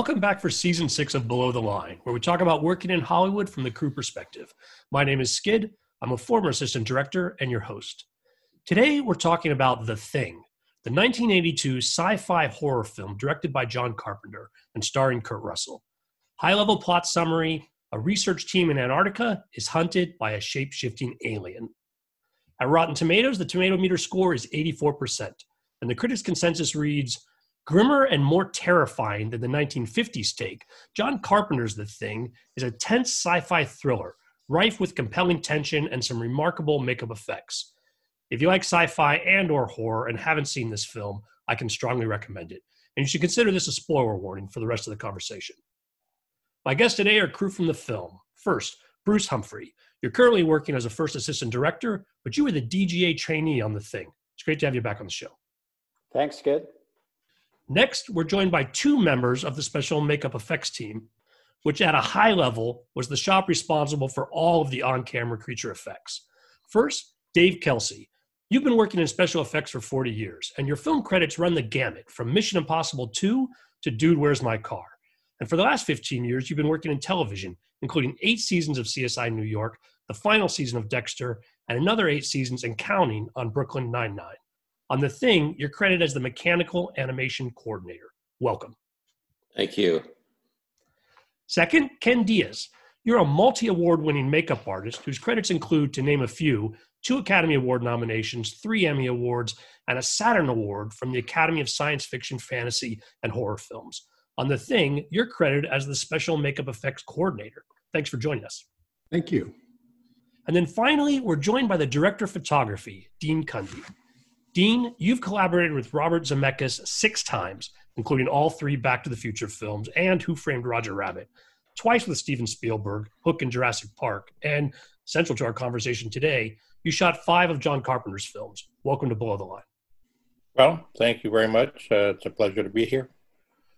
Welcome back for season six of Below the Line, where we talk about working in Hollywood from the crew perspective. My name is Skid. I'm a former assistant director and your host. Today, we're talking about The Thing, the 1982 sci fi horror film directed by John Carpenter and starring Kurt Russell. High level plot summary a research team in Antarctica is hunted by a shape shifting alien. At Rotten Tomatoes, the tomato meter score is 84%, and the critics' consensus reads Grimmer and more terrifying than the 1950s take, John Carpenter's The Thing is a tense sci fi thriller, rife with compelling tension and some remarkable makeup effects. If you like sci fi and or horror and haven't seen this film, I can strongly recommend it. And you should consider this a spoiler warning for the rest of the conversation. My guests today are crew from the film. First, Bruce Humphrey. You're currently working as a first assistant director, but you were the DGA trainee on The Thing. It's great to have you back on the show. Thanks, Skid. Next, we're joined by two members of the special makeup effects team, which at a high level was the shop responsible for all of the on camera creature effects. First, Dave Kelsey. You've been working in special effects for 40 years, and your film credits run the gamut from Mission Impossible 2 to Dude, Where's My Car? And for the last 15 years, you've been working in television, including eight seasons of CSI New York, the final season of Dexter, and another eight seasons and counting on Brooklyn Nine-Nine. On The Thing, you're credited as the mechanical animation coordinator. Welcome. Thank you. Second, Ken Diaz. You're a multi award winning makeup artist whose credits include, to name a few, two Academy Award nominations, three Emmy Awards, and a Saturn Award from the Academy of Science Fiction, Fantasy, and Horror Films. On The Thing, you're credited as the special makeup effects coordinator. Thanks for joining us. Thank you. And then finally, we're joined by the director of photography, Dean Cundey. Dean, you've collaborated with Robert Zemeckis six times, including all three Back to the Future films and Who Framed Roger Rabbit, twice with Steven Spielberg, Hook and Jurassic Park, and central to our conversation today, you shot five of John Carpenter's films. Welcome to Below the Line. Well, thank you very much. Uh, it's a pleasure to be here.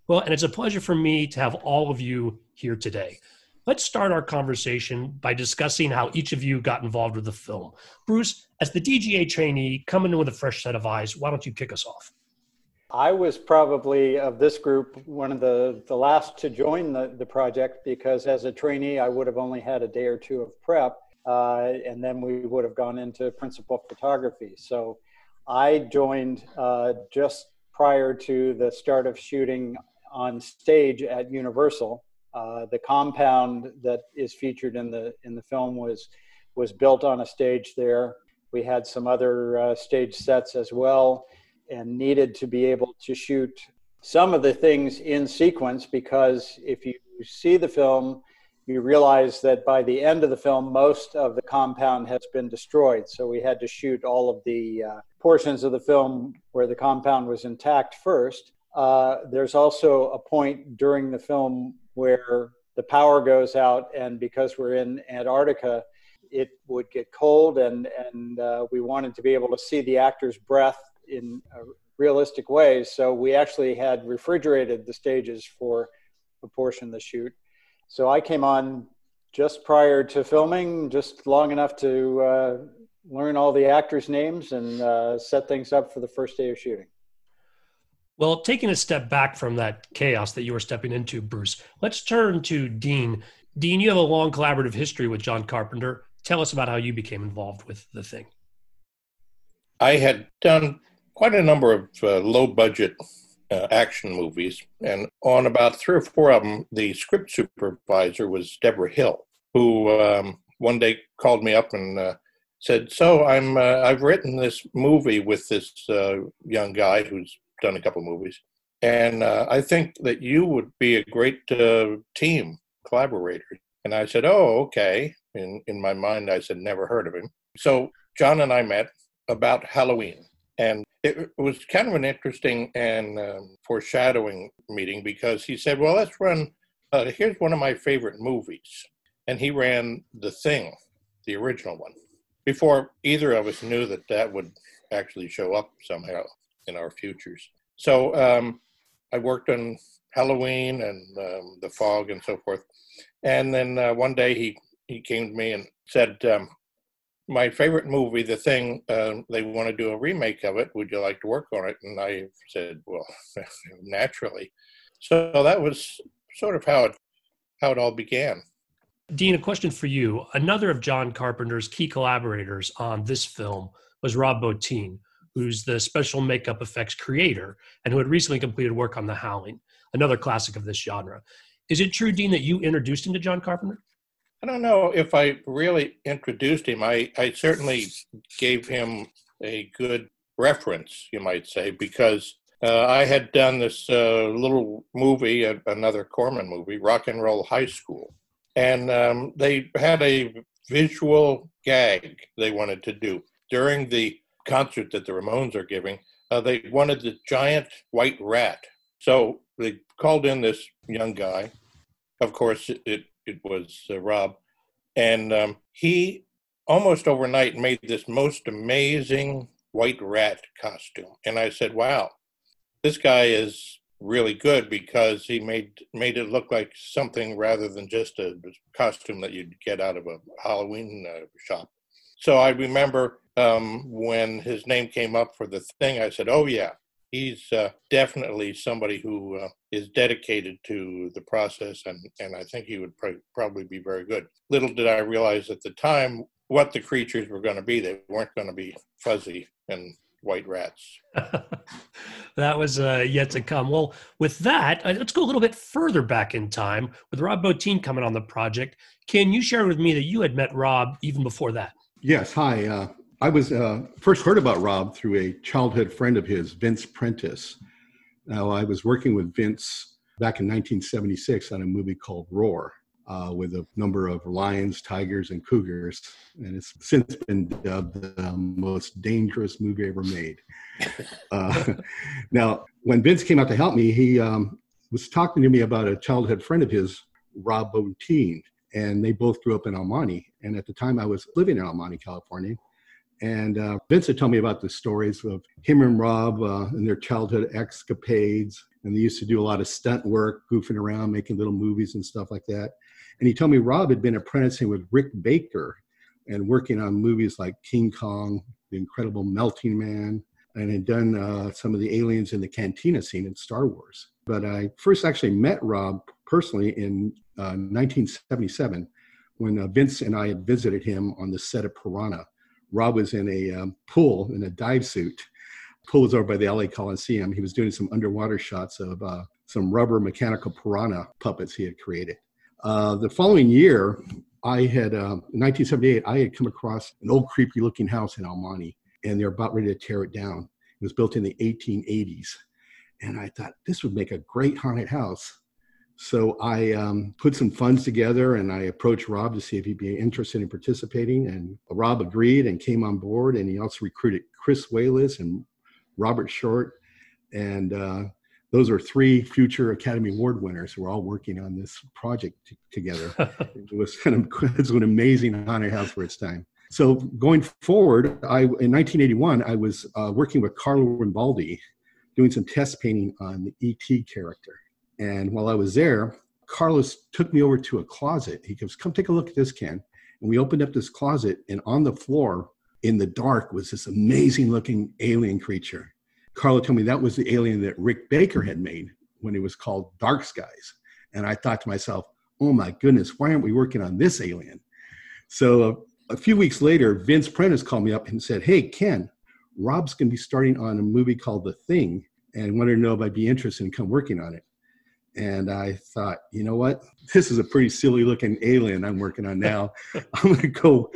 Well, and it's a pleasure for me to have all of you here today. Let's start our conversation by discussing how each of you got involved with the film. Bruce, as the DGA trainee, coming in with a fresh set of eyes, why don't you kick us off? I was probably of this group one of the, the last to join the, the project because as a trainee, I would have only had a day or two of prep, uh, and then we would have gone into principal photography. So I joined uh, just prior to the start of shooting on stage at Universal uh, the compound that is featured in the in the film was was built on a stage there. We had some other uh, stage sets as well, and needed to be able to shoot some of the things in sequence because if you see the film, you realize that by the end of the film, most of the compound has been destroyed. So we had to shoot all of the uh, portions of the film where the compound was intact first. Uh, there's also a point during the film where the power goes out, and because we're in Antarctica, it would get cold, and and uh, we wanted to be able to see the actor's breath in realistic ways. So we actually had refrigerated the stages for a portion of the shoot. So I came on just prior to filming, just long enough to uh, learn all the actors' names and uh, set things up for the first day of shooting. Well, taking a step back from that chaos that you were stepping into, Bruce, let's turn to Dean. Dean, you have a long collaborative history with John Carpenter. Tell us about how you became involved with the thing. I had done quite a number of uh, low budget uh, action movies, and on about three or four of them, the script supervisor was Debra Hill, who um, one day called me up and uh, said, "So I'm uh, I've written this movie with this uh, young guy who's done a couple movies, and uh, I think that you would be a great uh, team collaborator. And I said, "Oh, okay." In in my mind, I said, "Never heard of him." So John and I met about Halloween, and it was kind of an interesting and um, foreshadowing meeting because he said, "Well, let's run. Uh, here's one of my favorite movies," and he ran The Thing, the original one, before either of us knew that that would actually show up somehow in our futures. So um, I worked on Halloween and um, the fog and so forth. And then uh, one day he, he came to me and said, um, My favorite movie, The Thing, uh, they want to do a remake of it. Would you like to work on it? And I said, Well, naturally. So that was sort of how it how it all began. Dean, a question for you. Another of John Carpenter's key collaborators on this film was Rob Bottin, who's the special makeup effects creator and who had recently completed work on The Howling, another classic of this genre. Is it true, Dean, that you introduced him to John Carpenter? I don't know if I really introduced him. I, I certainly gave him a good reference, you might say, because uh, I had done this uh, little movie, another Corman movie, Rock and Roll High School. And um, they had a visual gag they wanted to do. During the concert that the Ramones are giving, uh, they wanted the giant white rat. So they called in this young guy. Of course, it, it was uh, Rob. And um, he almost overnight made this most amazing white rat costume. And I said, wow, this guy is really good because he made made it look like something rather than just a costume that you'd get out of a Halloween uh, shop. So I remember um, when his name came up for the thing, I said, "Oh yeah, he's uh, definitely somebody who uh, is dedicated to the process, and and I think he would pr- probably be very good." Little did I realize at the time what the creatures were going to be. They weren't going to be fuzzy and white rats. that was uh, yet to come. Well, with that, uh, let's go a little bit further back in time with Rob Bottin coming on the project. Can you share with me that you had met Rob even before that? Yes. Hi. Uh, I was uh, first heard about Rob through a childhood friend of his, Vince Prentice. Now, I was working with Vince back in 1976 on a movie called Roar uh, with a number of lions, tigers, and cougars, and it's since been dubbed the most dangerous movie ever made. Uh, now, when Vince came out to help me, he um, was talking to me about a childhood friend of his, Rob Bottin, and they both grew up in Monte. And at the time, I was living in Monte, California. And uh, Vince had told me about the stories of him and Rob uh, and their childhood escapades. And they used to do a lot of stunt work, goofing around, making little movies and stuff like that. And he told me Rob had been apprenticing with Rick Baker and working on movies like King Kong, The Incredible Melting Man, and had done uh, some of the aliens in the cantina scene in Star Wars. But I first actually met Rob personally in uh, 1977 when uh, Vince and I had visited him on the set of Piranha. Rob was in a um, pool in a dive suit. Pool was over by the LA Coliseum. He was doing some underwater shots of uh, some rubber mechanical piranha puppets he had created. Uh, the following year, I had, uh, in 1978, I had come across an old creepy looking house in Monte, and they're about ready to tear it down. It was built in the 1880s. And I thought this would make a great haunted house. So I um, put some funds together and I approached Rob to see if he'd be interested in participating. And Rob agreed and came on board. And he also recruited Chris Walas and Robert Short. And uh, those are three future Academy Award winners who are all working on this project t- together. it was kind of it was an amazing haunted house for its time. So going forward, I in 1981 I was uh, working with Carlo Rambaldi, doing some test painting on the ET character. And while I was there, Carlos took me over to a closet. He goes, "Come take a look at this, Ken." And we opened up this closet, and on the floor in the dark was this amazing looking alien creature Carlo told me that was the alien that Rick Baker had made when it was called Dark Skies. And I thought to myself, oh my goodness, why aren't we working on this alien? So a few weeks later, Vince Prentice called me up and said, hey, Ken, Rob's going to be starting on a movie called The Thing and wanted to know if I'd be interested in come working on it. And I thought, you know what? This is a pretty silly looking alien I'm working on now. I'm going to go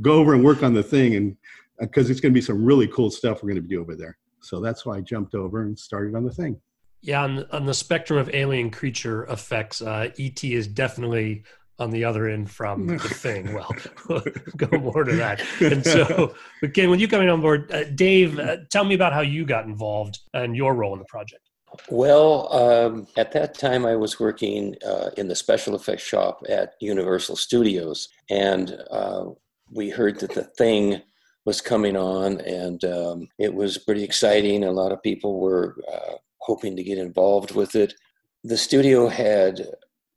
go over and work on the thing and because uh, it's going to be some really cool stuff we're going to do over there. So that's why I jumped over and started on the thing. Yeah, on, on the spectrum of alien creature effects, uh, ET is definitely on the other end from the thing. Well, we'll go more to that. And so, again, with you coming on board, uh, Dave, uh, tell me about how you got involved and your role in the project. Well, um, at that time, I was working uh, in the special effects shop at Universal Studios, and uh, we heard that the thing was coming on, and um, it was pretty exciting. A lot of people were uh, hoping to get involved with it. The studio had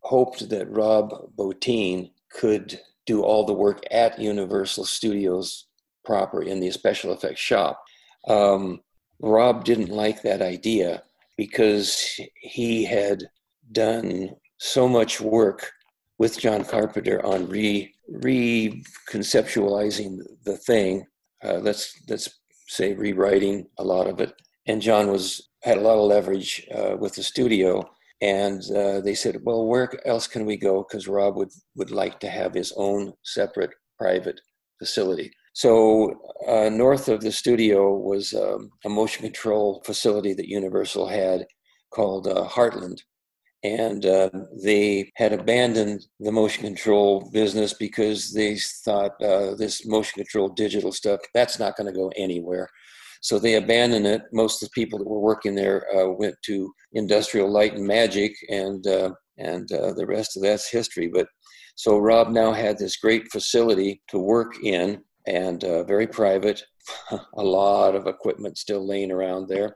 hoped that Rob Bottin could do all the work at Universal Studios proper in the special effects shop. Um, Rob didn't like that idea, because he had done so much work with John Carpenter on re reconceptualizing the thing. Uh, let's let's say rewriting a lot of it. And John was had a lot of leverage uh, with the studio, and uh, they said, "Well, where else can we go?" Because Rob would would like to have his own separate private facility. So uh, north of the studio was um, a motion control facility that Universal had called uh, Heartland, and uh, they had abandoned the motion control business because they thought uh, this motion control digital stuff that's not going to go anywhere. So they abandoned it. Most of the people that were working there uh, went to industrial light and magic and uh, and the rest of that's history. But so rob now had this great facility to work in and uh, very private a lot of equipment still laying around there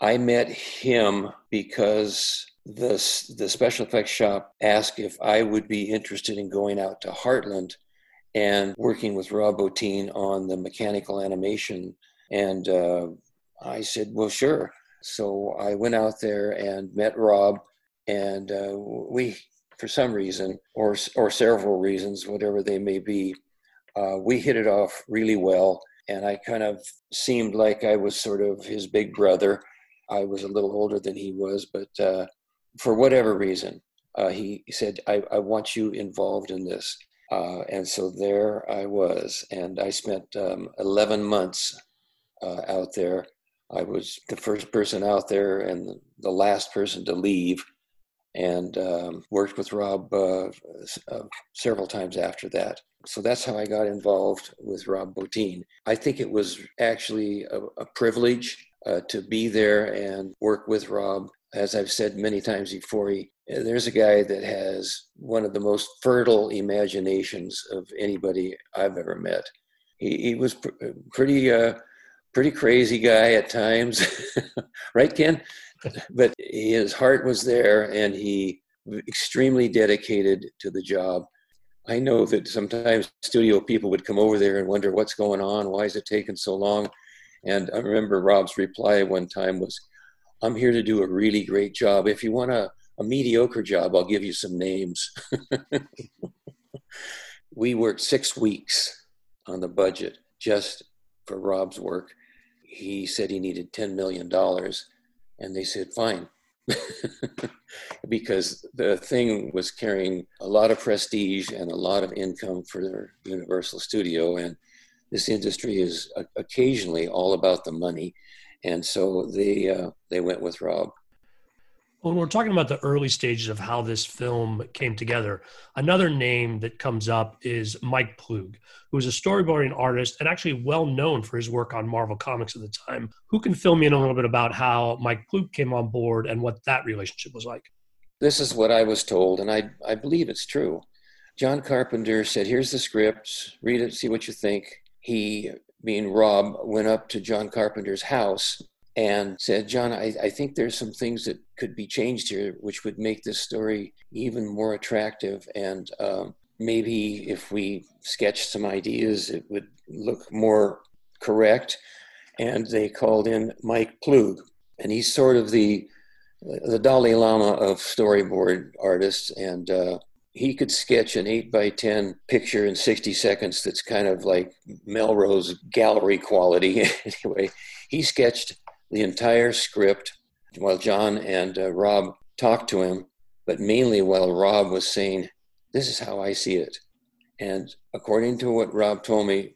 i met him because the, the special effects shop asked if I would be interested in going out to Heartland and working with Rob Bottin on the mechanical animation. And uh, I said, well, sure. So I went out there and met Rob, and uh, we, for some reason, or, or several reasons, whatever they may be, uh, we hit it off really well. And I kind of seemed like I was sort of his big brother. I was a little older than he was, but uh, for whatever reason, uh, he, said, I, I, want you involved in this. Uh, and so there I was. And I spent um, 11 months uh, out there. I was the first person out there and the last person to leave, and um, worked with Rob uh, uh, several times after that. So that's how I got involved with Rob Bottin. I think it was actually a, a privilege uh, to be there and work with Rob as I've said many times before, he, there's a guy that has one of the most fertile imaginations of anybody I've ever met. He, he was pr- pretty, uh, pretty crazy guy at times, right, Ken? But his heart was there, and he extremely dedicated to the job. I know that sometimes studio people would come over there and wonder what's going on, why is it taking so long? And I remember Rob's reply one time was, I'm here to do a really great job. If you want a, a mediocre job, I'll give you some names. we worked six weeks on the budget just for Rob's work. He said he needed $10 million, and they said, fine. because the thing was carrying a lot of prestige and a lot of income for their Universal Studio. And this industry is occasionally all about the money and so they uh, they went with Rob. When we're talking about the early stages of how this film came together, another name that comes up is Mike Ploog, who was a storyboarding artist and actually well known for his work on Marvel Comics at the time. Who can fill me in a little bit about how Mike Ploog came on board and what that relationship was like? This is what I was told, and I, I believe it's true. John Carpenter said, Here's the script, read it, see what you think. He being Rob, went up to John Carpenter's house and said, John, I, I, think there's some things that could be changed here, which would make this story even more attractive. And um, maybe if we sketched some ideas, it would look more correct. And they called in Mike Ploog, and he's sort of the the Dalai Lama of storyboard artists. And uh, he could sketch an 8 by 10 picture in 60 seconds that's kind of like Melrose gallery quality. anyway, he sketched the entire script while John and uh, Rob talked to him, but mainly while Rob was saying, This is how I see it. And according to what Rob told me,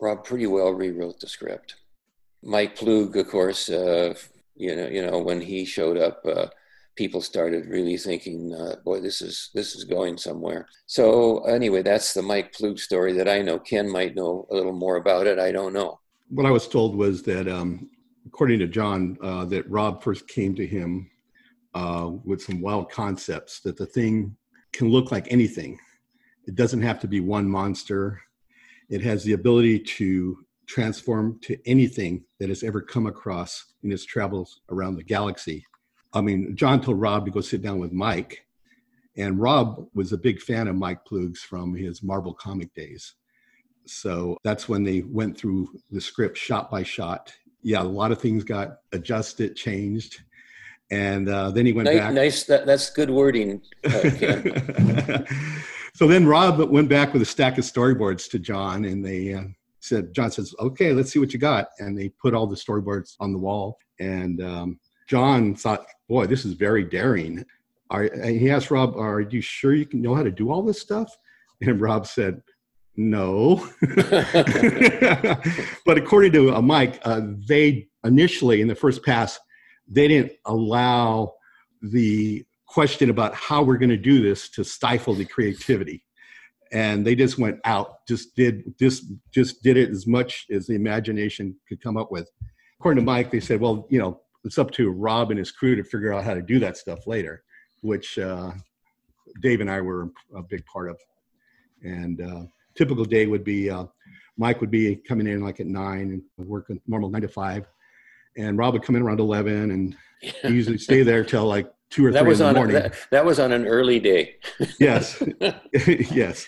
Rob pretty well rewrote the script. Mike Ploog, of course, uh, you know, you know, when he showed up, uh, people started really thinking, uh, boy, this is this is going somewhere. So anyway, that's the Mike Ploog story that I know. Ken might know a little more about it. I don't know. What I was told was that, um, according to John, uh, that Rob first came to him uh, with some wild concepts that the thing can look like anything. It doesn't have to be one monster. It has the ability to transform to anything that has ever come across in its travels around the galaxy I mean, John told Rob to go sit down with Mike, and Rob was a big fan of Mike Ploog's from his Marvel comic days. So that's when they went through the script shot by shot. Yeah, a lot of things got adjusted, changed. And uh, then he went nice, back. Nice. That, that's good wording. Uh, so then Rob went back with a stack of storyboards to John, and they uh, said, John says, "Okay, let's see what you got." And they put all the storyboards on the wall, and um, John thought, "Boy, this is very daring." Are, he asked Rob, "Are you sure you can know how to do all this stuff?" And Rob said, "No." but according to uh, Mike, uh, they initially in the first pass, they didn't allow the question about how we're going to do this to stifle the creativity. And they just went out just did just just did it as much as the imagination could come up with. According to mike they said well you know it's up to rob and his crew to figure out how to do that stuff later which uh, dave and i were a big part of. And uh, typical day would be uh, mike would be coming in like at nine and working normal nine to five and rob would come in around 11 and usually stay there till like two or that three was in the on morning. A, that, that was on an early day. yes, yes,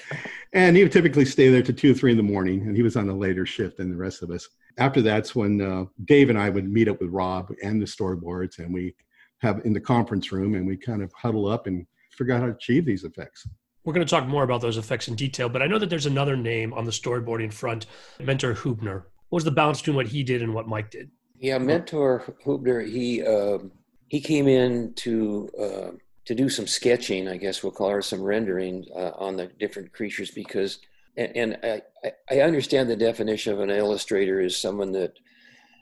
and he would typically stay there to two or three in the morning, and he was on a later shift than the rest of us. After that's when uh, Dave and I would meet up with Rob and the storyboards, and we have in the conference room, and we kind of huddle up and figure out how to achieve these effects. We're going to talk more about those effects in detail, but I know that there's another name on the storyboarding front, Mentor Huebner. What was the balance between what he did and what Mike did? Yeah, Mentor Huebner, he um, he came in to uh, to do some sketching, I guess we'll call it, some rendering uh, on the different creatures because, and, and I, I understand the definition of an illustrator is someone that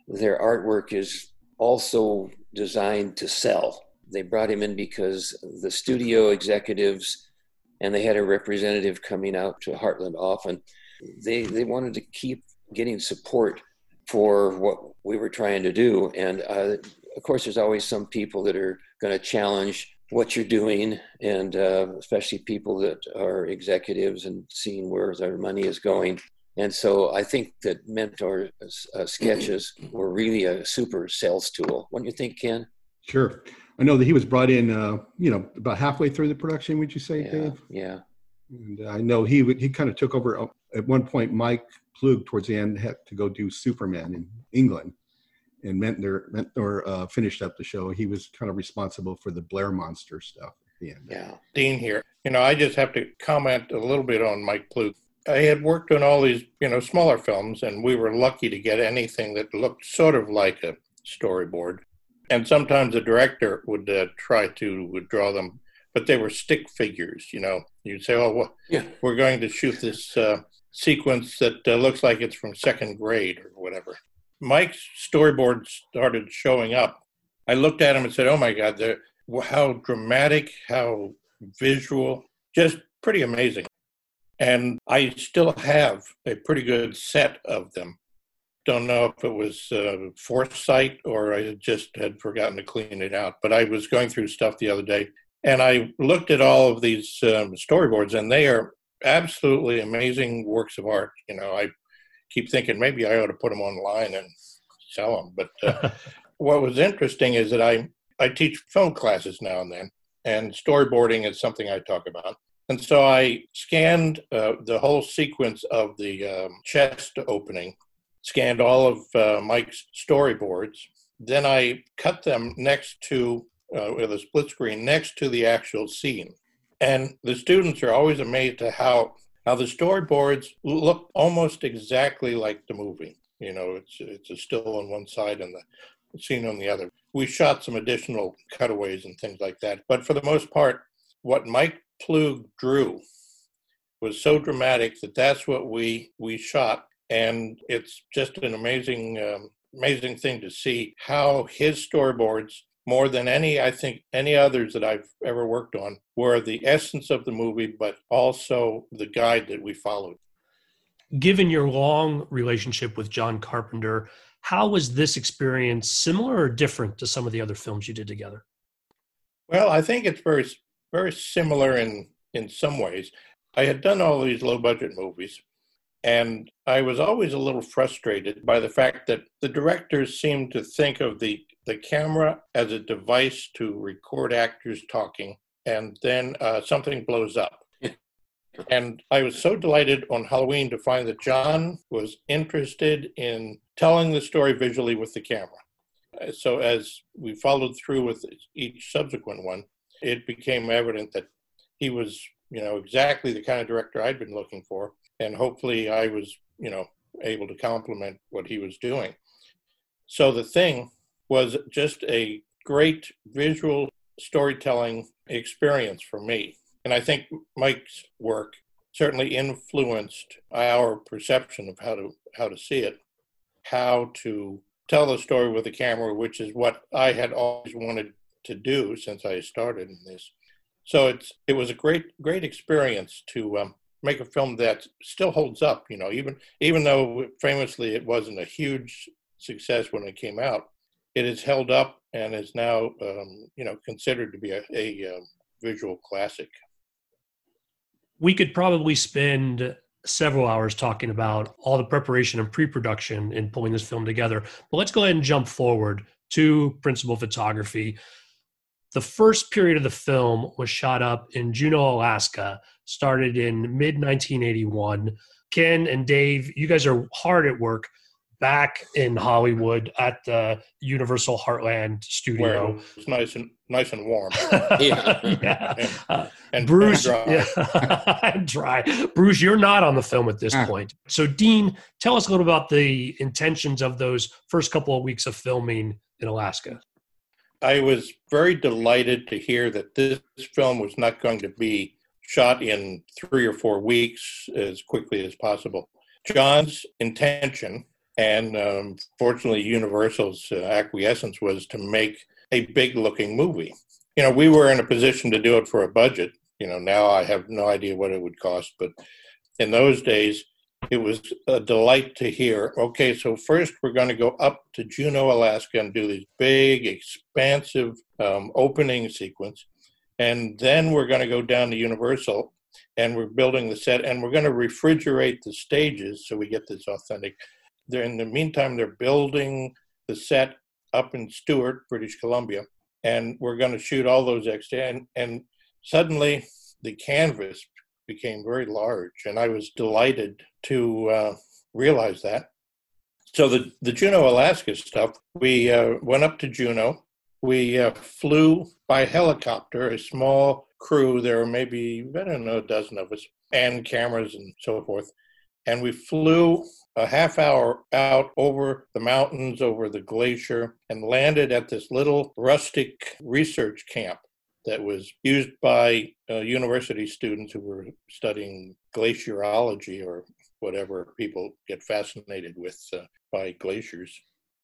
their artwork is also designed to sell. They brought him in because the studio executives and they had a representative coming out to Heartland often. They they wanted to keep getting support for what we were trying to do, and uh, of course, there's always some people that are going to challenge what you're doing, and uh, especially people that are executives and seeing where their money is going. And so I think that mentor uh, sketches were really a super sales tool. What do you think, Ken? Sure. I know that he was brought in, uh, you know, about halfway through the production. Would you say, yeah, Dave? Yeah. And I know he he kind of took over uh, at one point. Mike Ploog towards the end had to go do Superman in England, and Mentor, Mentor uh, finished up the show. He was kind of responsible for the Blair Monster stuff at the end. Yeah. Dean here. You know, I just have to comment a little bit on Mike Ploog. I had worked on all these, you know, smaller films, and we were lucky to get anything that looked sort of like a storyboard. And sometimes the director would uh, try to would draw them, but they were stick figures. You know, you'd say, "Oh, well, Yeah. we're going to shoot this uh, sequence that uh, looks like it's from second grade or whatever." Mike's storyboard started showing up. I looked at him and said, "Oh my God, how dramatic, how visual, just pretty amazing." And I still have a pretty good set of them. Don't know if it was uh, foresight or I just had forgotten to clean it out. But I was going through stuff the other day and I looked at all of these um, storyboards, and they are absolutely amazing works of art. You know, I keep thinking maybe I ought to put them online and sell them. But uh, what was interesting is that I I teach film classes now and then, and storyboarding is something I talk about. And so I scanned uh, the whole sequence of the um, chest opening, scanned all of uh, Mike's storyboards. Then I cut them next to, uh, with a split screen, next to the actual scene. And the students are always amazed at how, how the storyboards look almost exactly like the movie. You know, it's, it's a still on one side and the scene on the other. We shot some additional cutaways and things like that. But for the most part, what Mike Ploog drew was so dramatic that that's what we we shot, and it's just an amazing um, amazing thing to see how his storyboards, more than any I think any others that I've ever worked on, were the essence of the movie, but also the guide that we followed. Given your long relationship with John Carpenter, how was this experience similar or different to some of the other films you did together? Well, I think it's very very similar in in some ways. I had done all these low budget movies, and I was always a little frustrated by the fact that the directors seemed to think of the the camera as a device to record actors talking, and then uh, something blows up. And I was so delighted on Halloween to find that John was interested in telling the story visually with the camera. So as we followed through with each subsequent one, it became evident that he was, you know, exactly the kind of director I'd been looking for, and hopefully I was, you know, able to complement what he was doing. So the thing was just a great visual storytelling experience for me. And I think Mike's work certainly influenced our perception of how to how to see it, how to tell the story with the camera, which is what I had always wanted to do since I started in this. So it's it was a great great experience to um, make a film that still holds up. You know, even even though famously it wasn't a huge success when it came out, it has held up and is now um, you know considered to be a, a, a um, visual classic. We could probably spend several hours talking about all the preparation and pre-production in pulling this film together. But let's go ahead and jump forward to principal photography. The first period of the film was shot up in Juneau, Alaska, started in mid 1981. Ken and Dave, you guys are hard at work back in Hollywood at the Universal Heartland studio. Where it's nice and nice and warm. yeah, yeah. And, uh, and Bruce, and dry. Yeah, dry. Bruce, you're not on the film at this ah. point. So, Dean, tell us a little about the intentions of those first couple of weeks of filming in Alaska. I was very delighted to hear that this film was not going to be shot in three or four weeks as quickly as possible. John's intention and um, fortunately, Universal's uh, acquiescence was to make a big looking movie. You know, we were in a position to do it for a budget. You know, now I have no idea what it would cost, but in those days, it was a delight to hear. Okay, so first we're going to go up to Juneau, Alaska, and do this big, expansive um, opening sequence, and then we're going to go down to Universal, and we're building the set, and we're going to refrigerate the stages so we get this authentic they're in the meantime they're building the set up in Stewart, British Columbia, and we're going to shoot all those extra. And, and suddenly the canvas became very large, and I was delighted to uh, realize that. So the the Juneau, Alaska stuff, we uh, went up to Juneau. We uh, flew by helicopter, a small crew. There were maybe I don't know a dozen of us, and cameras and so forth. And we flew a half hour out over the mountains, over the glacier, and landed at this little rustic research camp that was used by uh, university students who were studying glaciology or whatever people get fascinated with uh, by glaciers.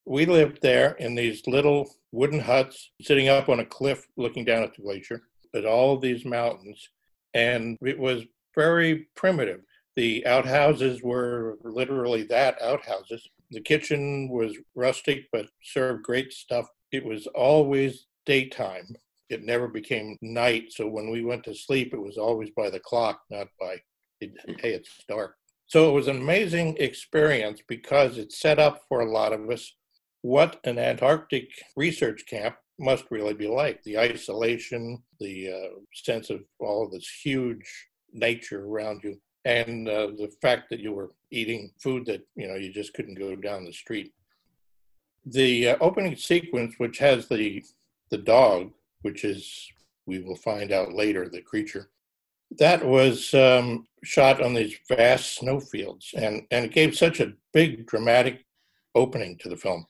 We lived there in these little wooden huts sitting up on a cliff looking down at the glacier at all these mountains. And it was very primitive. The outhouses were literally that outhouses. The kitchen was rustic but served great stuff. It was always daytime. It never became night. So when we went to sleep, it was always by the clock, not by, hey, it's dark. So it was an amazing experience because it set up for a lot of us what an Antarctic research camp must really be like the isolation, the uh, sense of all of this huge nature around you and uh, the fact that you were eating food that you know you just couldn't go down the street. The uh, opening sequence, which has the the dog, which is we will find out later the creature, that was um, shot on these vast snowfields, and and it gave such a big dramatic opening to the film.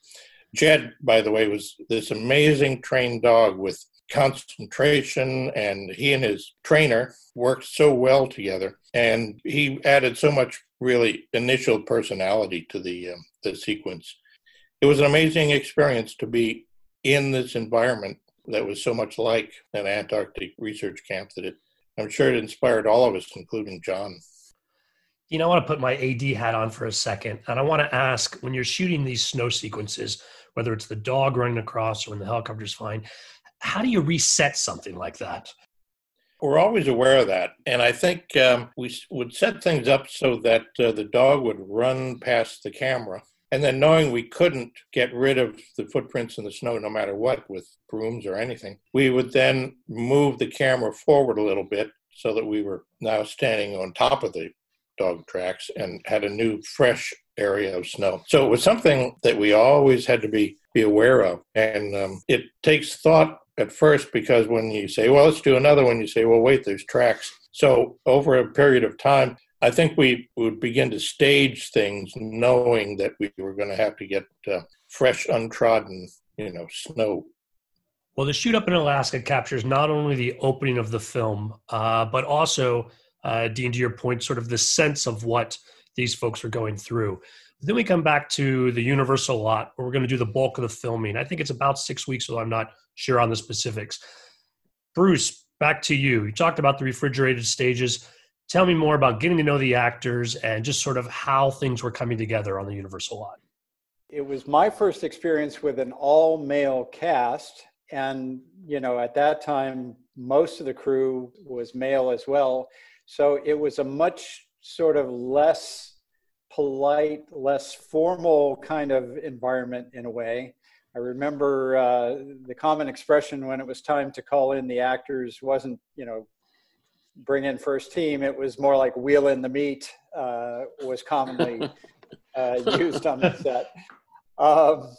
Jed, by the way, was this amazing trained dog with concentration, and he and his trainer worked so well together. And he added so much really initial personality to the um, the sequence. It was an amazing experience to be in this environment that was so much like an Antarctic research camp that it I'm sure it inspired all of us, including John. You know, I want to put my AD hat on for a second, and I want to ask when you're shooting these snow sequences, whether it's the dog running across or when the helicopter's flying, how do you reset something like that? We're always aware of that. And I think um, we would set things up so that uh, the dog would run past the camera. And then knowing we couldn't get rid of the footprints in the snow no matter what with brooms or anything, we would then move the camera forward a little bit so that we were now standing on top of the dog tracks and had a new fresh area of snow. So it was something that we always had to be be aware of. And um, it takes thought at first because when you say, well, let's do another one, you say, well, wait, there's tracks. So over a period of time, I think we would begin to stage things knowing that we were going to have to get uh, fresh, untrodden, you know, snow. Well, the shoot up in Alaska captures not only the opening of the film, uh, but also, uh, Dean, to your point, sort of the sense of what these folks are going through. Then we come back to the Universal lot where we're going to do the bulk of the filming. I think it's about six weeks, so I'm not sure on the specifics. Bruce, back to you. You talked about the refrigerated stages. Tell me more about getting to know the actors and just sort of how things were coming together on the Universal lot. It was my first experience with an all male cast. And, you know, at that time, most of the crew was male as well. So it was a much sort of less polite, less formal kind of environment in a way. I remember uh, the common expression when it was time to call in the actors wasn't, you know, bring in first team. It was more like wheel in the meat uh, was commonly uh, used on the set. Um,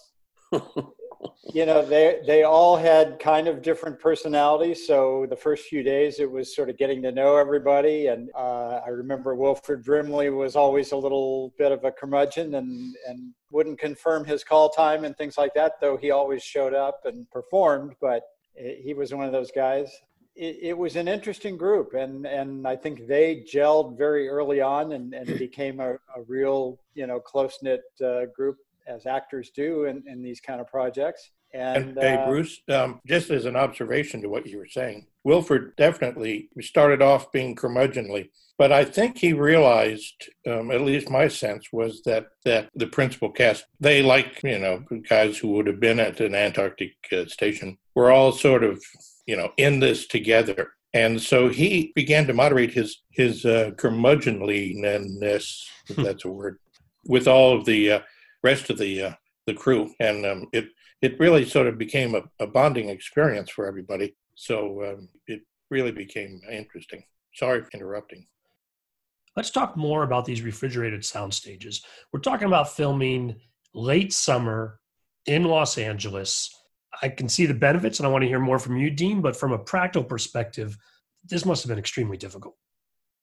you know, they they all had kind of different personalities. So the first few days, it was sort of getting to know everybody. And uh, I remember Wilford Brimley was always a little bit of a curmudgeon and and wouldn't confirm his call time and things like that. Though he always showed up and performed, but he was one of those guys. It, it was an interesting group, and and I think they gelled very early on and, and became a, a real you know close knit uh, group as actors do in, in these kind of projects. And, and hey, uh, Bruce, um, just as an observation to what you were saying, Wilford definitely started off being curmudgeonly, but I think he realized, um, at least my sense was that that the principal cast, they like you know guys who would have been at an Antarctic uh, station, were all sort of you know in this together. And so he began to moderate his his uh, curmudgeonliness, if that's a word, with all of the uh, rest of the uh, the crew, and um, it it really sort of became a, a bonding experience for everybody. So um, it really became interesting. Sorry for interrupting. Let's talk more about these refrigerated sound stages. We're talking about filming late summer in Los Angeles. I can see the benefits, and I want to hear more from you, Dean. But from a practical perspective, this must have been extremely difficult.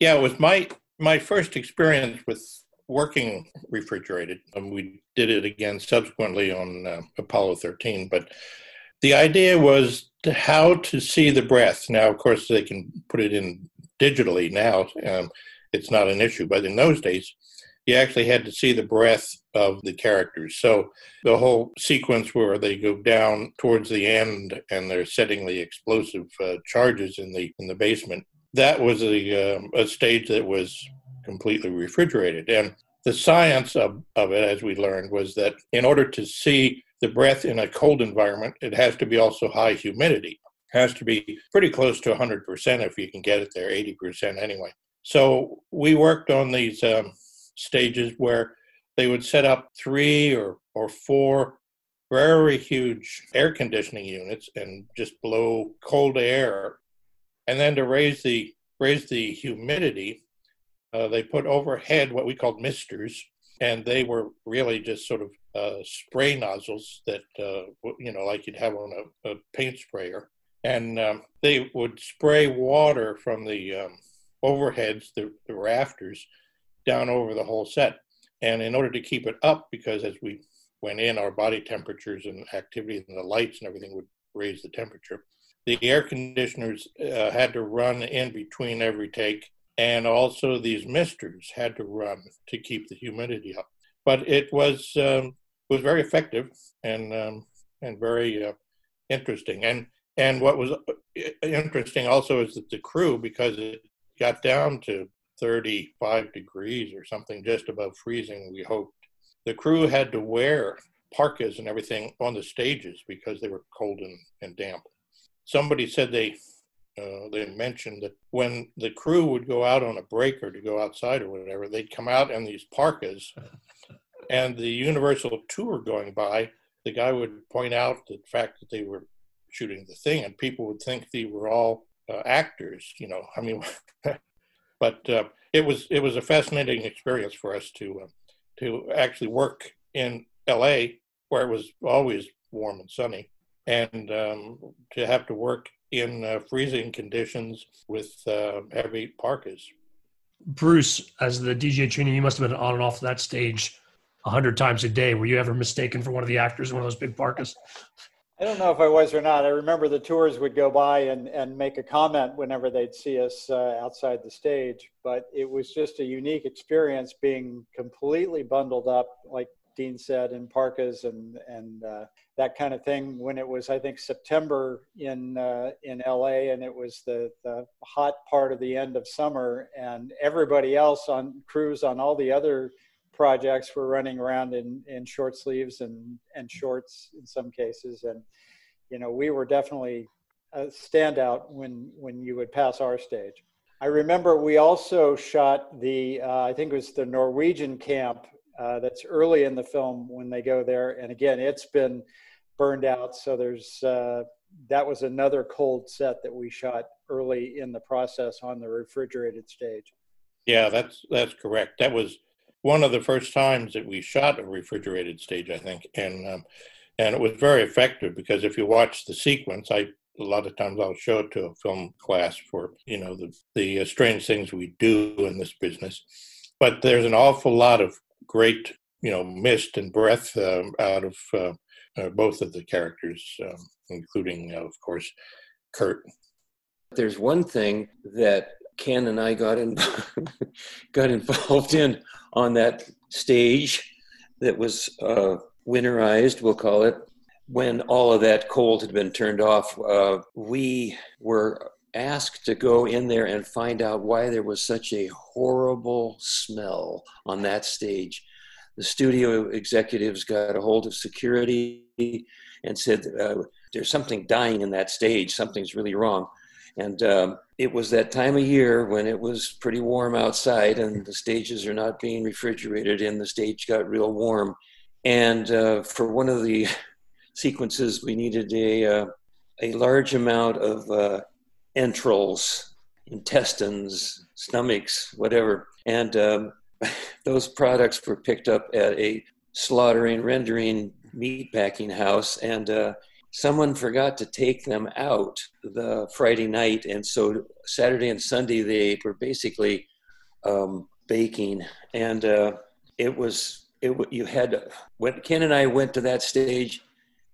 Yeah, it was my my first experience with working refrigerated. and we did it again subsequently on uh, Apollo 13, but the idea was to how to see the breath. Now, of course, they can put it in digitally now. Um, it's not an issue, but in those days, you actually had to see the breath of the characters. So the whole sequence where they go down towards the end and they're setting the explosive uh, charges in the in the basement. That was a, um, a stage that was completely refrigerated. And the science of, of it, as we learned, was that in order to see the breath in a cold environment, it has to be also high humidity. It has to be pretty close to 100% if you can get it there, 80% anyway. So we worked on these um, stages where they would set up three or, or four very huge air conditioning units and just blow cold air. And then to raise the raise the humidity, uh, they put overhead what we called misters, and they were really just sort of uh, spray nozzles that uh, you know, like you'd have on a, a paint sprayer, and um, they would spray water from the um, overheads, the, the rafters, down over the whole set. And in order to keep it up, because as we went in, our body temperatures and activity and the lights and everything would raise the temperature. The air conditioners uh, had to run in between every take and also these misters had to run to keep the humidity up. But it was um, was very effective and um, and very uh, interesting. And and what was uh, interesting also is that the crew, because it got down to 35 degrees or something, just above freezing, we hoped, the crew had to wear parkas and everything on the stages because they were cold and, and damp. Somebody said they uh, they mentioned that when the crew would go out on a break or to go outside or whatever, they'd come out in these parkas, and the Universal tour going by, the guy would point out the fact that they were shooting the thing, and people would think they were all uh, actors. You know, I mean, but uh, it was it was a fascinating experience for us to uh, to actually work in L.A. where it was always warm and sunny, and um, to have to work in uh, freezing conditions with uh, heavy parkas. Bruce, as the DJ trainee, you must have been on and off that stage a hundred times a day. Were you ever mistaken for one of the actors in one of those big parkas? I don't know if I was or not. I remember the tours would go by and, and make a comment whenever they'd see us uh, outside the stage, but it was just a unique experience being completely bundled up, like Dean said, in parkas and and uh, that kind of thing. When it was, I think September in uh, in LA, and it was the the hot part of the end of summer, and everybody else on crews on all the other projects were running around in in short sleeves and and shorts in some cases, and you know we were definitely a standout when when you would pass our stage. I remember we also shot the uh, I think it was the Norwegian camp uh, that's early in the film when they go there. And again, it's been burned out. So there's uh, that was another cold set that we shot early in the process on the refrigerated stage. Yeah, that's that's correct. That was one of the first times that we shot a refrigerated stage, I think, and um, and it was very effective because if you watch the sequence, I a lot of times I'll show it to a film class for you know the the uh, strange things we do in this business, but there's an awful lot of great, you know, mist and breath um, out of uh, uh, both of the characters, um, including, uh, of course, Kurt. There's one thing that Ken and I got in, got involved in on that stage that was uh, winterized, we'll call it. When all of that cold had been turned off, uh, we were asked to go in there and find out why there was such a horrible smell on that stage. The studio executives got a hold of security and said, uh, There's something dying in that stage, something's really wrong. And um, it was that time of year when it was pretty warm outside and the stages are not being refrigerated, and the stage got real warm. And uh, for one of the sequences, we needed a, uh, a large amount of uh, entrails, intestines, stomachs, whatever. And um, those products were picked up at a slaughtering, rendering, meat packing house. And uh, someone forgot to take them out the Friday night. And so Saturday and Sunday, they were basically um, baking. And uh, it was, it, you had, when Ken and I went to that stage,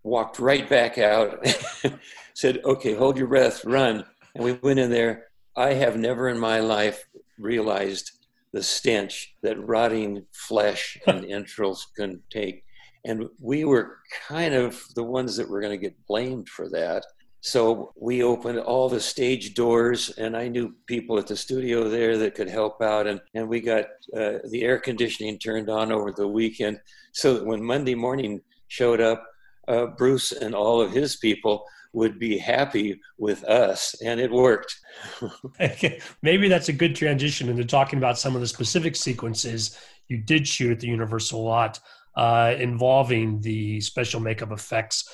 walked right back out, said, okay, hold your breath, run and we went in there. I have never in my life realized the stench that rotting flesh and entrails can take. And we were kind of the ones that were going to get blamed for that. So we opened all the stage doors, and I knew people at the studio there that could help out. And, and we got uh, the air conditioning turned on over the weekend so that when Monday morning showed up, uh, Bruce and all of his people would be happy with us, and it worked. Maybe that's a good transition into talking about some of the specific sequences you did shoot at the Universal lot uh, involving the special makeup effects.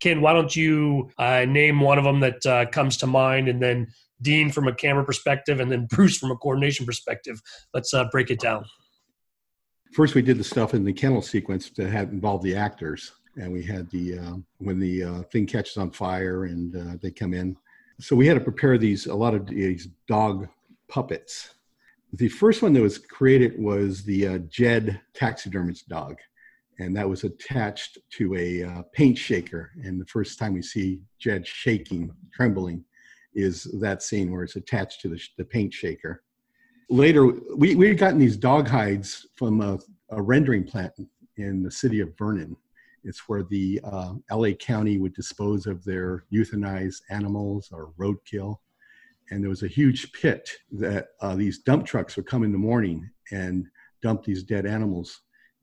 Ken, why don't you uh, name one of them that uh, comes to mind, and then Dean from a camera perspective, and then Bruce from a coordination perspective. Let's uh, break it down. First, we did the stuff in the kennel sequence that had involved the actors and we had the uh, when the uh, thing catches on fire and uh, they come in. So we had to prepare these a lot of these dog puppets. The first one that was created was the Jed taxidermist dog, and that was attached to a uh, paint shaker. And the first time we see Jed shaking, trembling, is that scene where it's attached to the, the paint shaker. Later, we we had gotten these dog hides from a, a rendering plant in the city of Vernon it's where the uh, LA County would dispose of their euthanized animals or roadkill. And there was a huge pit that uh, these dump trucks would come in the morning and dump these dead animals.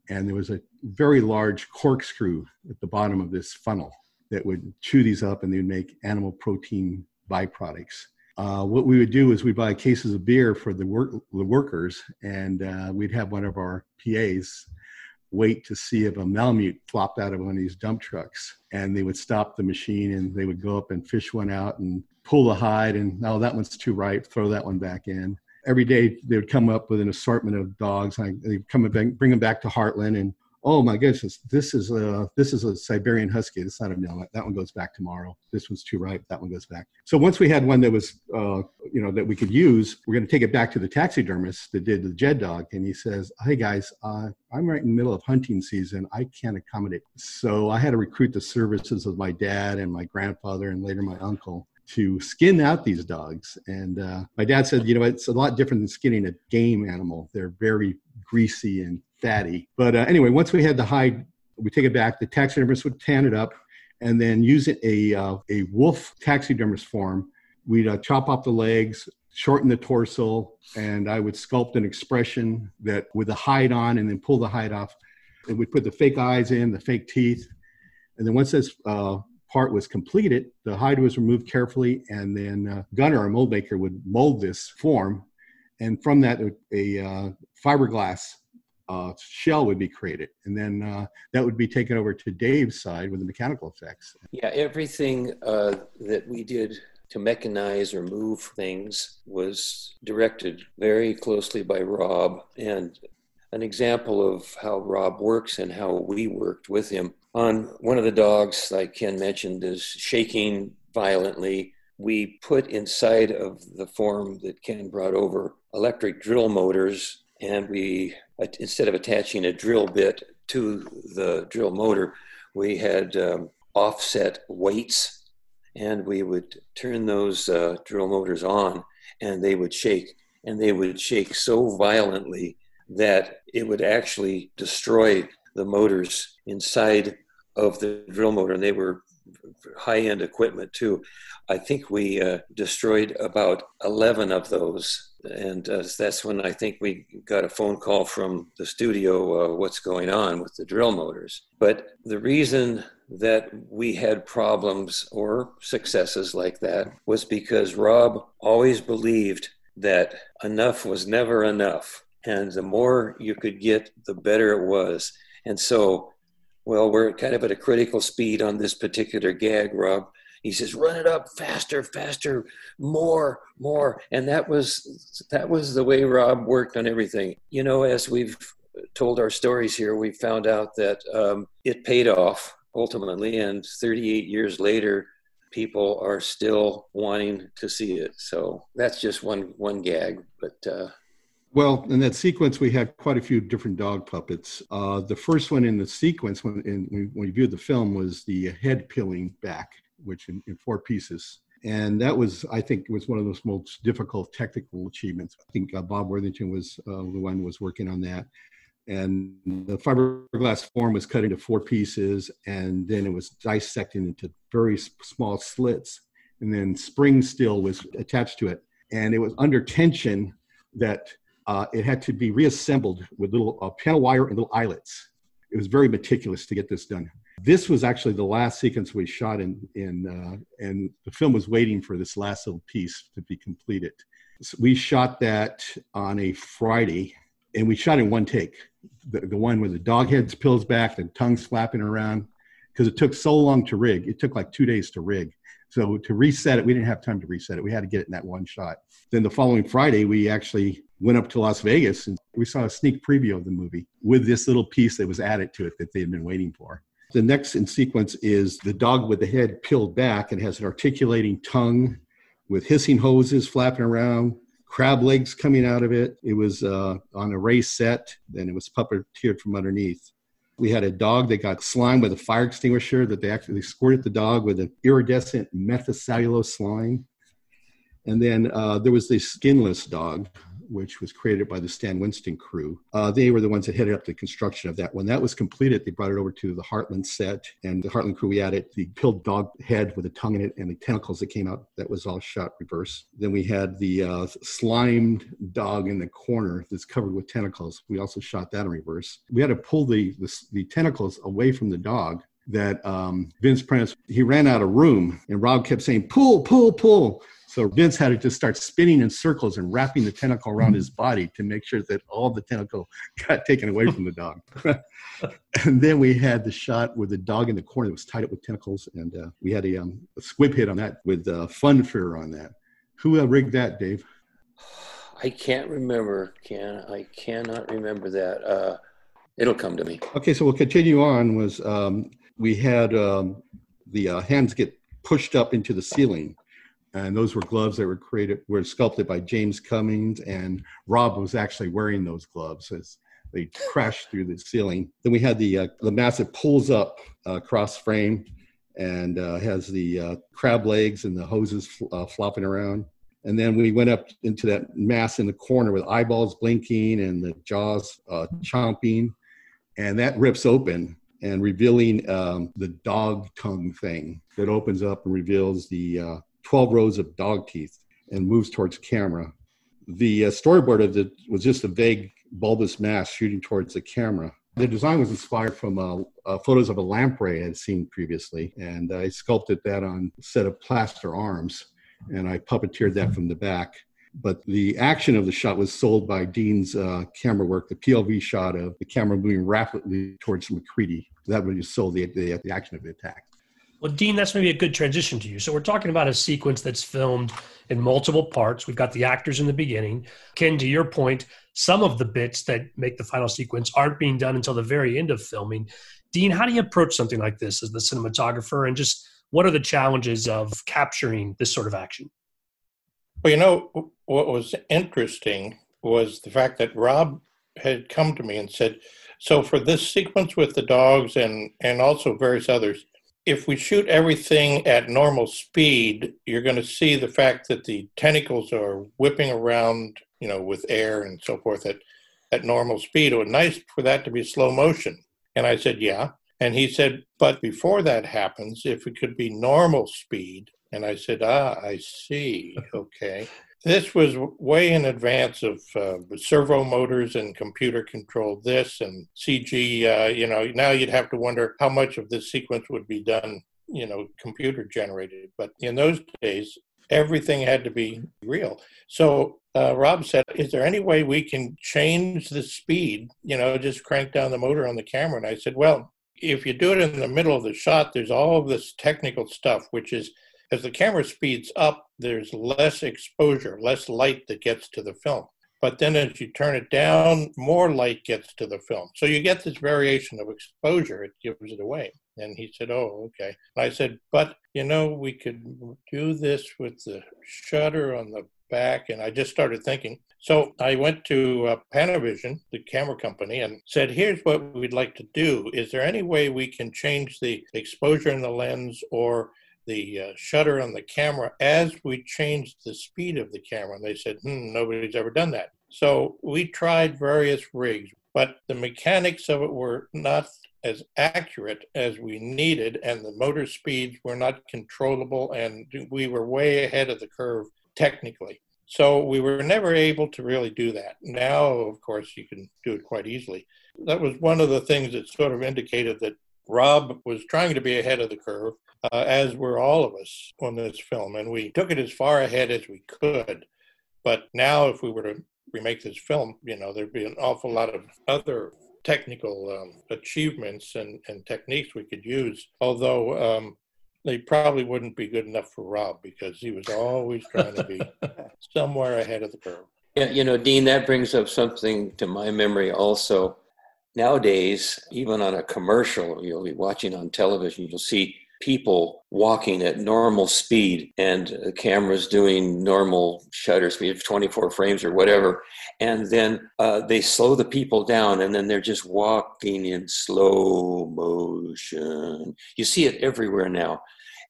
And there was a very large corkscrew at the bottom of this funnel that would chew these up and they would make animal protein byproducts. Uh, what we would do is we'd buy cases of beer for the, work, the workers, and uh, we'd have one of our PAs wait to see if a Malamute flopped out of one of these dump trucks. And they would stop the machine and they would go up and fish one out and pull the hide and, oh, that one's too ripe, throw that one back in. Every day they would come up with an assortment of dogs. They'd come and bring them back to Heartland and oh my goodness, this is a this is a Siberian Husky. It's not a no. That one goes back tomorrow. This one's too ripe. That one goes back. So once we had one that was, uh, you know, that we could use, we're going to take it back to the taxidermist that did the Jed dog, and he says, "Hey guys, uh, I'm right in the middle of hunting season. I can't accommodate." So I had to recruit the services of my dad and my grandfather, and later my uncle to skin out these dogs. And uh, my dad said, you know, it's a lot different than skinning a game animal. They're very greasy and fatty. But uh, anyway, once we had the hide, we take it back. The taxidermist would tan it up, and then using a uh, a wolf taxidermist form, we'd uh, chop off the legs, shorten the torso, and I would sculpt an expression that with the hide on, and then pull the hide off. And we'd put the fake eyes in, the fake teeth, and then once this uh, part was completed, the hide was removed carefully, and then uh, Gunner, our mold maker, would mold this form, and from that, a, uh, fiberglass uh, shell would be created, and then uh, that would be taken over to Dave's side with the mechanical effects. Yeah, everything uh, that we did to mechanize or move things was directed very closely by Rob. And an example of how Rob works and how we worked with him on one of the dogs, like Ken mentioned, is shaking violently. We put inside of the form that Ken brought over electric drill motors and we instead of attaching a drill bit to the drill motor, we had um, offset weights, and we would turn those uh, drill motors on, and they would shake, and they would shake so violently that it would actually destroy the motors inside of the drill motor, and they were high-end equipment too. I think we uh, destroyed about 11 of those. And uh, that's when I think we got a phone call from the studio uh, what's going on with the drill motors. But the reason that we had problems or successes like that was because Rob always believed that enough was never enough. And the more you could get, the better it was. And so, well, we're kind of at a critical speed on this particular gag, Rob. He says run it up faster faster more more. And that was that was the way rob worked on everything. You know as we've told our stories here we found out that um, it paid off ultimately and 38 years later people are still wanting to see it. So that's just one one gag but uh, well, in that sequence, we had quite a few different dog puppets. Uh, the first one in the sequence, when, in, when we viewed the film, was the head peeling back which in, in four pieces. And that was, I think, was one of those most difficult technical achievements. I think uh, Bob Worthington was uh, the one was working on that. And the fiberglass form was cut into four pieces, and then it was dissected into very small slits. And then spring steel was attached to it, and it was under tension that uh, it had to be reassembled with little uh, panel wire and little eyelets. It was very meticulous to get this done. This was actually the last sequence we shot in, in uh, and the film was waiting for this last little piece to be completed. So we shot that on a Friday, and we shot in one take. The, the one where the dog heads pills back, the tongue's flapping around, because it took so long to rig. It took like two days to rig. So to reset it, we didn't have time to reset it. We had to get it in that one shot. Then the following Friday, we actually went up to Las Vegas and we saw a sneak preview of the movie with this little piece that was added to it that they had been waiting for. The next in sequence is the dog with the head peeled back and has an articulating tongue with hissing hoses flapping around, crab legs coming out of it. It was uh, on a race set, then it was puppeteered from underneath. We had a dog that got slime with a fire extinguisher that they actually squirted the dog with an iridescent methylcellulose slime. And then uh, there was this skinless dog which was created by the Stan Winston crew. Uh, they were the ones that headed up the construction of that. When that was completed, they brought it over to the Heartland set, and the Heartland crew we added the peeled dog head with a tongue in it and the tentacles that came out. That was all shot reverse. Then we had the uh, slimed dog in the corner that's covered with tentacles. We also shot that in reverse. We had to pull the, the, the tentacles away from the dog that um, Vince Prentice, he ran out of room and Rob kept saying, pull, pull, pull. So Vince had to just start spinning in circles and wrapping the tentacle around his body to make sure that all the tentacle got taken away from the dog. and then we had the shot with the dog in the corner that was tied up with tentacles, and uh, we had a, um, a, squib hit on that with uh, fun fear on that. Who uh, rigged that, Dave? I can't remember. Can I cannot remember that. Uh, It'll come to me. Okay, so we'll continue on. Was um, we had um, the uh, hands get pushed up into the ceiling, and those were gloves that were created were sculpted by James Cummins, and Rob was actually wearing those gloves as they crashed through the ceiling. Then we had the uh, the massive pulls up uh, cross frame, and uh, has the uh, crab legs and the hoses uh, flopping around. And then we went up into that mass in the corner with eyeballs blinking and the jaws uh, chomping and that rips open and revealing um, the dog tongue thing that opens up and reveals the 12 rows of dog teeth and moves towards camera. The uh, storyboard of it was just a vague bulbous mass shooting towards the camera. The design was inspired from uh, uh photos of a lamprey I had seen previously, and I sculpted that on a set of plaster arms, and I puppeteered that from the back but the action of the shot was sold by Dean's uh, camera work, the POV shot of the camera moving rapidly towards MacReady. That just sold the, the, the action of the attack. Well, Dean, that's maybe a good transition to you. So we're talking about a sequence that's filmed in multiple parts. We've got the actors in the beginning. Ken, to your point, some of the bits that make the final sequence aren't being done until the very end of filming. Dean, how do you approach something like this as the cinematographer, and just what are the challenges of capturing this sort of action? Well, you know, what was interesting was the fact that Rob had come to me and said, so for this sequence with the dogs and, and also various others, if we shoot everything at normal speed, you're going to see the fact that the tentacles are whipping around, you know, with air and so forth at, at normal speed. It was nice for that to be slow motion. And I said, yeah. And he said, but before that happens, if it could be normal speed, and I said, Ah, I see. Okay. This was way in advance of uh, servo motors and computer controlled this and CG. Uh, you know, now you'd have to wonder how much of this sequence would be done, you know, computer generated. But in those days, everything had to be real. So uh, Rob said, Is there any way we can change the speed? You know, just crank down the motor on the camera. And I said, Well, if you do it in the middle of the shot, there's all of this technical stuff, which is as the camera speeds up, there's less exposure, less light that gets to the film. But then as you turn it down, more light gets to the film. So you get this variation of exposure, it gives it away. And he said, Oh, okay. And I said, But you know, we could do this with the shutter on the back. And I just started thinking. So I went to uh, Panavision, the camera company, and said, Here's what we'd like to do. Is there any way we can change the exposure in the lens or the uh, shutter on the camera as we changed the speed of the camera. And they said, hmm, nobody's ever done that. So we tried various rigs, but the mechanics of it were not as accurate as we needed, and the motor speeds were not controllable, and we were way ahead of the curve technically. So we were never able to really do that. Now, of course, you can do it quite easily. That was one of the things that sort of indicated that Rob was trying to be ahead of the curve, uh, as were all of us on this film. And we took it as far ahead as we could. But now, if we were to remake this film, you know, there'd be an awful lot of other technical um, achievements and, and techniques we could use. Although um, they probably wouldn't be good enough for Rob because he was always trying to be somewhere ahead of the curve. Yeah, you know, Dean, that brings up something to my memory also. Nowadays, even on a commercial, you'll be watching on television, you'll see people walking at normal speed and the camera's doing normal shutter speed of 24 frames or whatever. And then uh, they slow the people down and then they're just walking in slow motion. You see it everywhere now.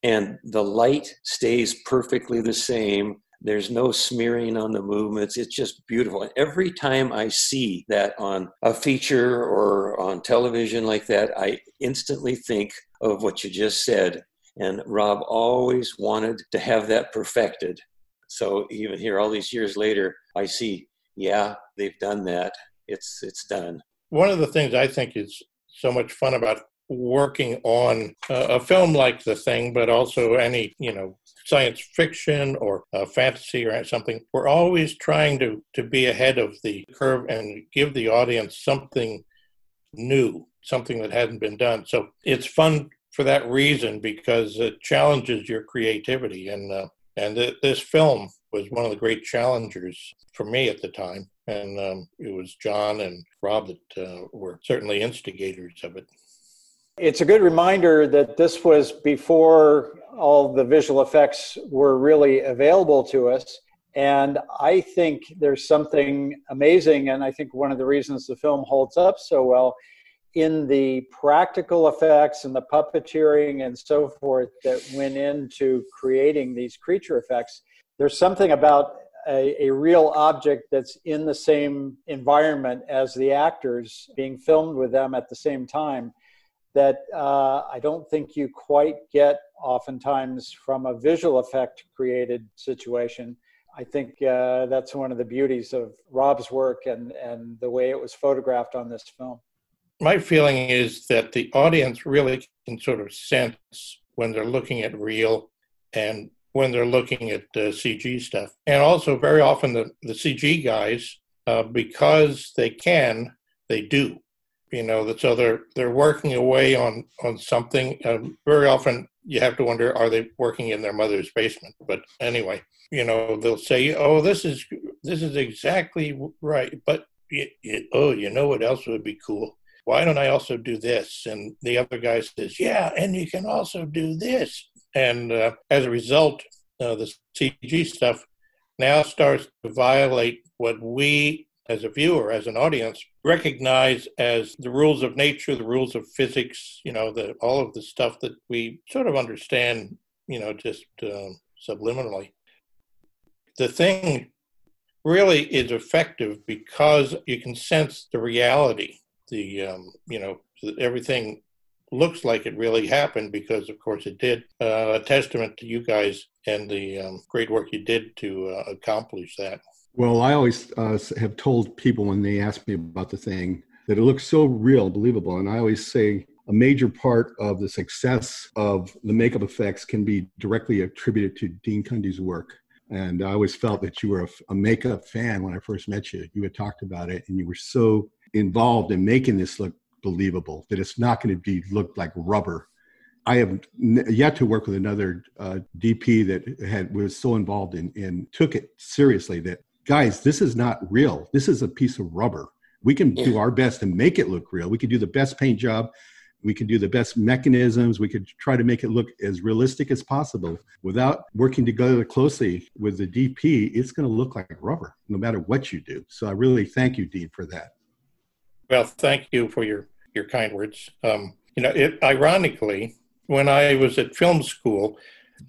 And the light stays perfectly the same there's no smearing on the movements. It's just beautiful. And every time I see that on a feature or on television like that, I instantly think of what you just said. And Rob always wanted to have that perfected. So even here, all these years later, I see, yeah, they've done that. It's it's done. One of the things I think is so much fun about working on a, a film like The Thing, but also any you know science fiction or uh, fantasy or something, we're always trying to, to be ahead of the curve and give the audience something new, something that hadn't been done. So it's fun for that reason because it challenges your creativity. And, uh, and th- this film was one of the great challengers for me at the time. and um, it was John and Rob that uh, were certainly instigators of it. It's a good reminder that this was before all the visual effects were really available to us. And I think there's something amazing, and I think one of the reasons the film holds up so well in the practical effects and the puppeteering and so forth that went into creating these creature effects. There's something about a, a, real object that's in the same environment as the actors being filmed with them at the same time that uh, I don't think you quite get oftentimes from a visual effect created situation. I think uh, that's one of the beauties of Rob's work and, and the way it was photographed on this film. My feeling is that the audience really can sort of sense when they're looking at real and when they're looking at uh, CG stuff. And also, very often, the, the CG guys, uh, because they can, they do. You know, that so they're they're working away on on something. Uh, very often, you have to wonder, are they working in their mother's basement? But anyway, you know they'll say oh this is this is exactly right but it, it, oh you know what else would be cool why don't i also do this and the other guy says yeah and you can also do this and uh, as a result uh, the cg stuff now starts to violate what we as a viewer as an audience recognize as the rules of nature the rules of physics you know the all of the stuff that we sort of understand you know just um, subliminally the thing really is effective because you can sense the reality. The um, you know everything looks like it really happened because of course it did. Uh, a testament to you guys and the um, great work you did to uh, accomplish that. Well, I always uh, have told people when they ask me about the thing that it looks so real, believable, and I always say a major part of the success of the makeup effects can be directly attributed to Dean Cundey's work. And I always felt that you were a, a, makeup fan when I first met you. You had talked about it, and you were so involved in making this look believable that it's not going to be looked like rubber. I have yet to work with another uh, DP that had was so involved in and took it seriously that guys, this is not real. This is a piece of rubber. We can yeah. do our best to make it look real. We can do the best paint job we can do the best mechanisms we could try to make it look as realistic as possible without working together closely with the dp it's going to look like rubber no matter what you do so i really thank you dean for that well thank you for your your kind words um, you know it ironically when i was at film school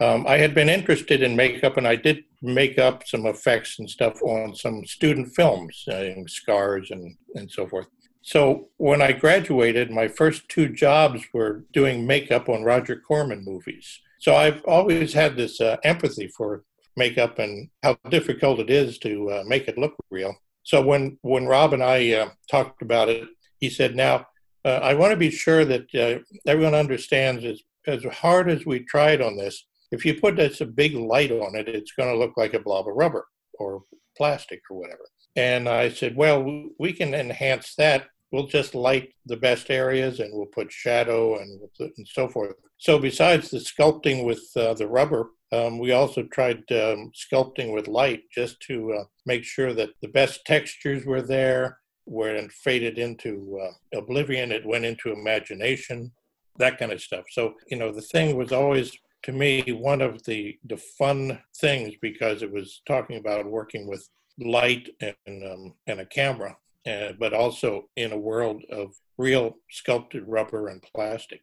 um, i had been interested in makeup and i did make up some effects and stuff on some student films uh, scars and and so forth so when I graduated, my first two jobs were doing makeup on Roger Corman movies. So I've always had this uh, empathy for makeup and how difficult it is to uh, make it look real. So when when Rob and I uh, talked about it, he said, "Now uh, I want to be sure that uh, everyone understands as as hard as we tried on this. If you put this a big light on it, it's going to look like a blob of rubber or plastic or whatever." And I said, "Well, we can enhance that we'll just light the best areas and we'll put shadow and, and so forth. So besides the sculpting with uh, the rubber, um, we also tried um, sculpting with light just to uh, make sure that the best textures were there, where it faded into uh, oblivion, it went into imagination, that kind of stuff. So, you know, the thing was always to me one of the the fun things because it was talking about working with light and um, and a camera uh, but also in a world of real sculpted rubber and plastic.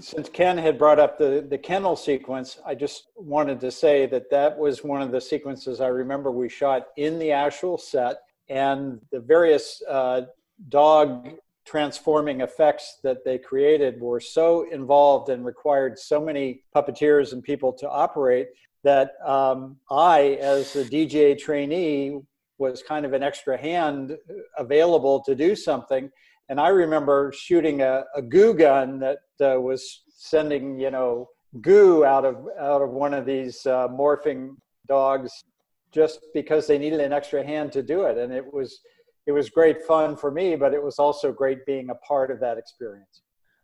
Since Ken had brought up the, the kennel sequence, I just wanted to say that that was one of the sequences I remember we shot in the actual set, and the various uh, dog transforming effects that they created were so involved and required so many puppeteers and people to operate that um, I, as a DGA trainee, was kind of an extra hand available to do something. And I remember shooting a, a goo gun that uh, was sending, you know, goo out of out of one of these uh, morphing dogs, just because they needed an extra hand to do it. And it was it was great fun for me, but it was also great being a part of that experience.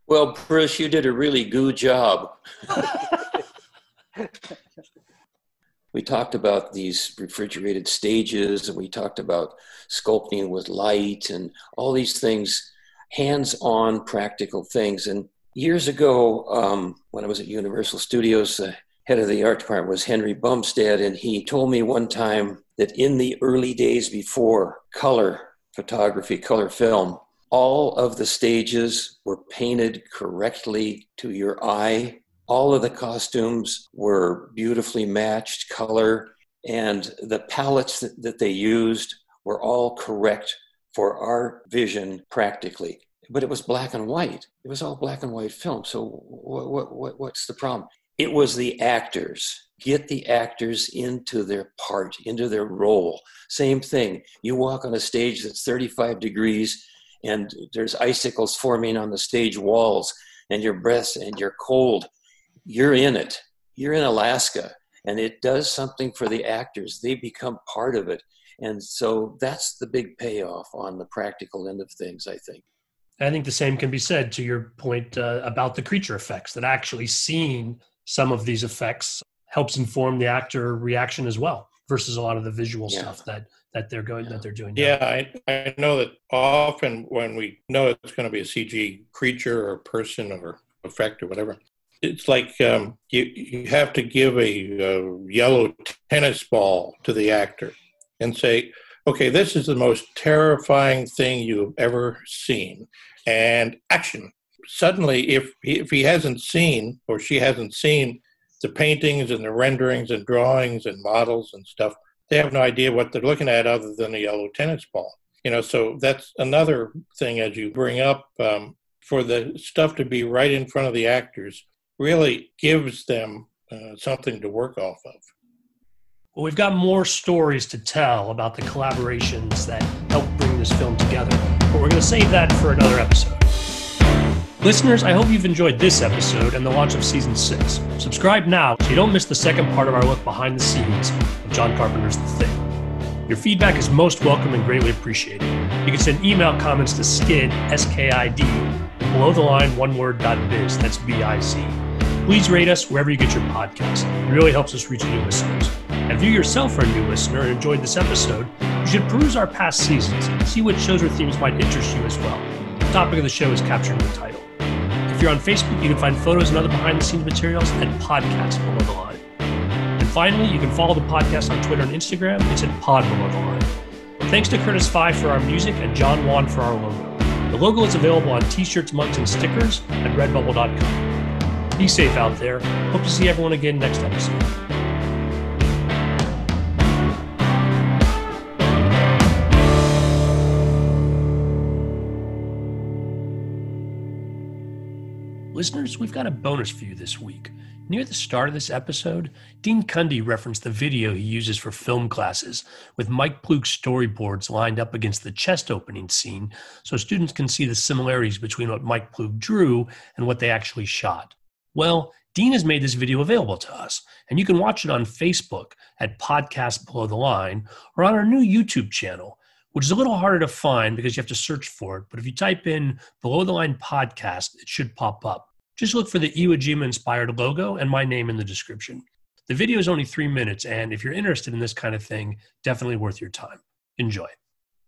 Well, Bruce, you did a really good job. we talked about these refrigerated stages and we talked about sculpting with light and all these things, hands on practical things. And years ago, um, when I was at Universal Studios, the head of the art department was Henry Bumstead, and he told me one time that in the early days before color photography, color film, all of the stages were painted correctly to your eye all of the costumes were beautifully matched color, and the palettes that, that they used were all correct for our vision practically. But it was black and white. It was all black and white film. So what, what, what, what's the problem? It was the actors. Get the actors into their part, into their role. Same thing. You walk on a stage that's 35 degrees and there's icicles forming on the stage walls and your breath and you're cold you're in it. You're in Alaska, and it does something for the actors. They become part of it. And so that's the big payoff on the practical end of things, I think. I think the same can be said to your point uh, about the creature effects, that actually seeing some of these effects helps inform the actor reaction as well versus a lot of the visual yeah. stuff that that they're going yeah. that they're doing. Now. Yeah, I, I know that often when we know it's going to be a CG creature or person or effect or whatever, it's like um, you, you have to give a, a yellow tennis ball to the actor and say, okay, this is the most terrifying thing you've ever seen, and action. Suddenly, if if he hasn't seen or she hasn't seen the paintings and the renderings and drawings and models and stuff, they have no idea what they're looking at other than a yellow tennis ball. You know, so that's another thing as you bring up um, for the stuff to be right in front of the actors really gives them uh, something to work off of. Well, we've got more stories to tell about the collaborations that help bring this film together, but we're going to save that for another episode. Listeners, I hope you've enjoyed this episode and the launch of season six. Subscribe now so you don't miss the second part of our look behind the scenes of John Carpenter's The Thing. Your feedback is most welcome and greatly appreciated. You can send email comments to skid, S-K-I-D, below the line one word biz. That's B-I-Z. Please rate us wherever you get your podcast. It really helps us reach new listeners. And if you yourself are a new listener and enjoyed this episode, you should peruse our past seasons and see what shows or themes might interest you as well. The topic of the show is captured in the title. You're on Facebook, you can find photos and other behind the scenes materials at Podcast Below the Line. And finally, you can follow the podcast on Twitter and Instagram. It's at Pod Below the Line. Thanks to Curtis Five for our music and John Wan for our logo. The logo is available on t shirts, mugs, and stickers at redbubble.com. Be safe out there. Hope to see everyone again next episode. Listeners, we've got a bonus for you this week. Near the start of this episode, Dean Cundey referenced the video he uses for film classes with Mike Ploog's storyboards lined up against the chest opening scene so students can see the similarities between what Mike Ploog drew and what they actually shot. Well, Dean has made this video available to us, and you can watch it on Facebook at Podcast Below the Line or on our new YouTube channel, which is a little harder to find because you have to search for it. But if you type in Below the Line Podcast, it should pop up. Just look for the Iwo Jima inspired logo and my name in the description. The video is only three minutes, and if you're interested in this kind of thing, definitely worth your time. Enjoy.